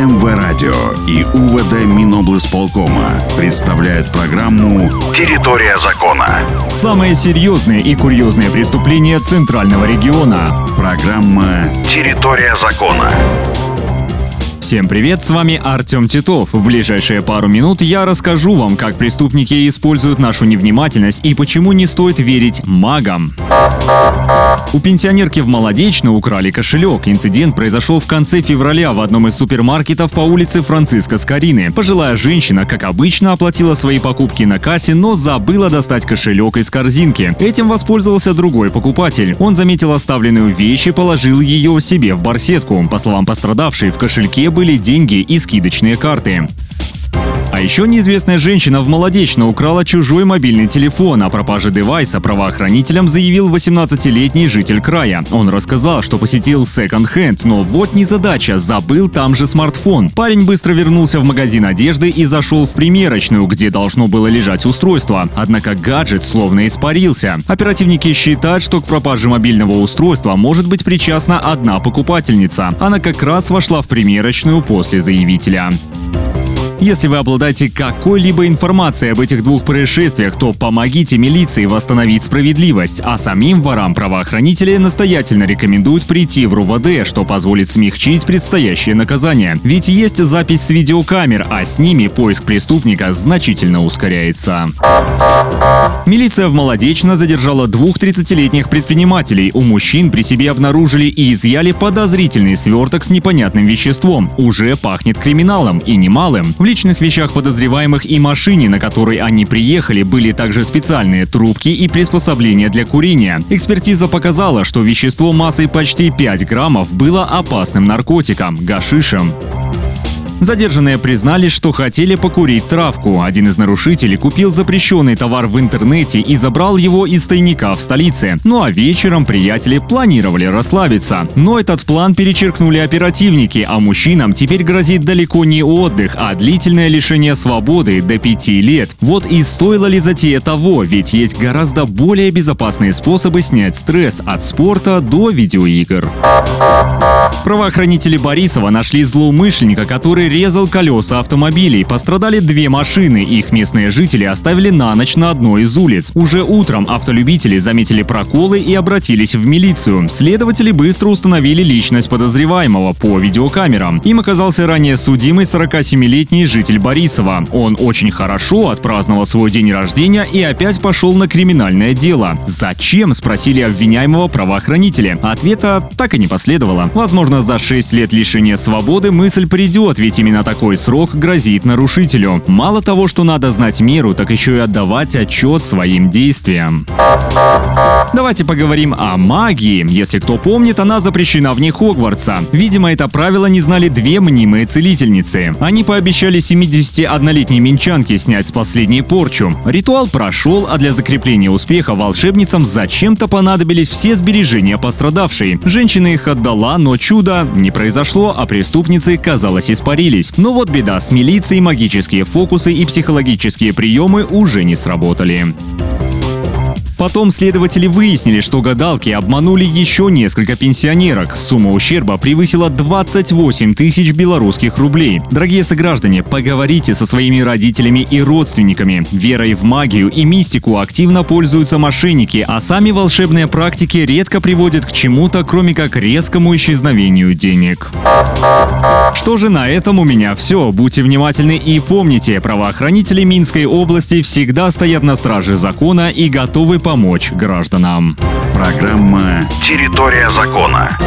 МВ-радио и УВД Миноблсполкома представляют программу «Территория закона». Самые серьезные и курьезные преступления Центрального региона. Программа «Территория закона». Всем привет, с вами Артем Титов. В ближайшие пару минут я расскажу вам, как преступники используют нашу невнимательность и почему не стоит верить магам. У пенсионерки в Молодечно украли кошелек. Инцидент произошел в конце февраля в одном из супермаркетов по улице Франциска Скорины. Пожилая женщина, как обычно, оплатила свои покупки на кассе, но забыла достать кошелек из корзинки. Этим воспользовался другой покупатель. Он заметил оставленную вещь и положил ее себе в барсетку. По словам пострадавшей, в кошельке были деньги и скидочные карты. А еще неизвестная женщина в Молодечно украла чужой мобильный телефон. О пропаже девайса правоохранителям заявил 18-летний житель края. Он рассказал, что посетил секонд-хенд, но вот незадача, забыл там же смартфон. Парень быстро вернулся в магазин одежды и зашел в примерочную, где должно было лежать устройство. Однако гаджет словно испарился. Оперативники считают, что к пропаже мобильного устройства может быть причастна одна покупательница. Она как раз вошла в примерочную после заявителя. Если вы обладаете какой-либо информацией об этих двух происшествиях, то помогите милиции восстановить справедливость, а самим ворам правоохранители настоятельно рекомендуют прийти в РУВД, что позволит смягчить предстоящее наказание. Ведь есть запись с видеокамер, а с ними поиск преступника значительно ускоряется. Милиция в Молодечно задержала двух 30-летних предпринимателей. У мужчин при себе обнаружили и изъяли подозрительный сверток с непонятным веществом. Уже пахнет криминалом и немалым. В личных вещах подозреваемых и машине, на которой они приехали, были также специальные трубки и приспособления для курения. Экспертиза показала, что вещество массой почти 5 граммов было опасным наркотиком – гашишем. Задержанные признались, что хотели покурить травку. Один из нарушителей купил запрещенный товар в интернете и забрал его из тайника в столице. Ну а вечером приятели планировали расслабиться. Но этот план перечеркнули оперативники, а мужчинам теперь грозит далеко не отдых, а длительное лишение свободы до пяти лет. Вот и стоило ли затея того, ведь есть гораздо более безопасные способы снять стресс от спорта до видеоигр. Правоохранители Борисова нашли злоумышленника, который резал колеса автомобилей. Пострадали две машины. Их местные жители оставили на ночь на одной из улиц. Уже утром автолюбители заметили проколы и обратились в милицию. Следователи быстро установили личность подозреваемого по видеокамерам. Им оказался ранее судимый 47-летний житель Борисова. Он очень хорошо отпраздновал свой день рождения и опять пошел на криминальное дело. Зачем? спросили обвиняемого правоохранители. Ответа так и не последовало. Возможно, за 6 лет лишения свободы мысль придет, ведь именно такой срок грозит нарушителю. Мало того, что надо знать меру, так еще и отдавать отчет своим действиям. Давайте поговорим о магии. Если кто помнит, она запрещена вне Хогвартса. Видимо, это правило не знали две мнимые целительницы. Они пообещали 71-летней минчанке снять с последней порчу. Ритуал прошел, а для закрепления успеха волшебницам зачем-то понадобились все сбережения пострадавшей. Женщина их отдала, но чудо не произошло, а преступницы, казалось, испарились появились. Но вот беда, с милицией магические фокусы и психологические приемы уже не сработали. Потом следователи выяснили, что гадалки обманули еще несколько пенсионерок. Сумма ущерба превысила 28 тысяч белорусских рублей. Дорогие сограждане, поговорите со своими родителями и родственниками. Верой в магию и мистику активно пользуются мошенники, а сами волшебные практики редко приводят к чему-то, кроме как резкому исчезновению денег. Что же на этом у меня все. Будьте внимательны и помните, правоохранители Минской области всегда стоят на страже закона и готовы помочь гражданам. Программа «Территория закона».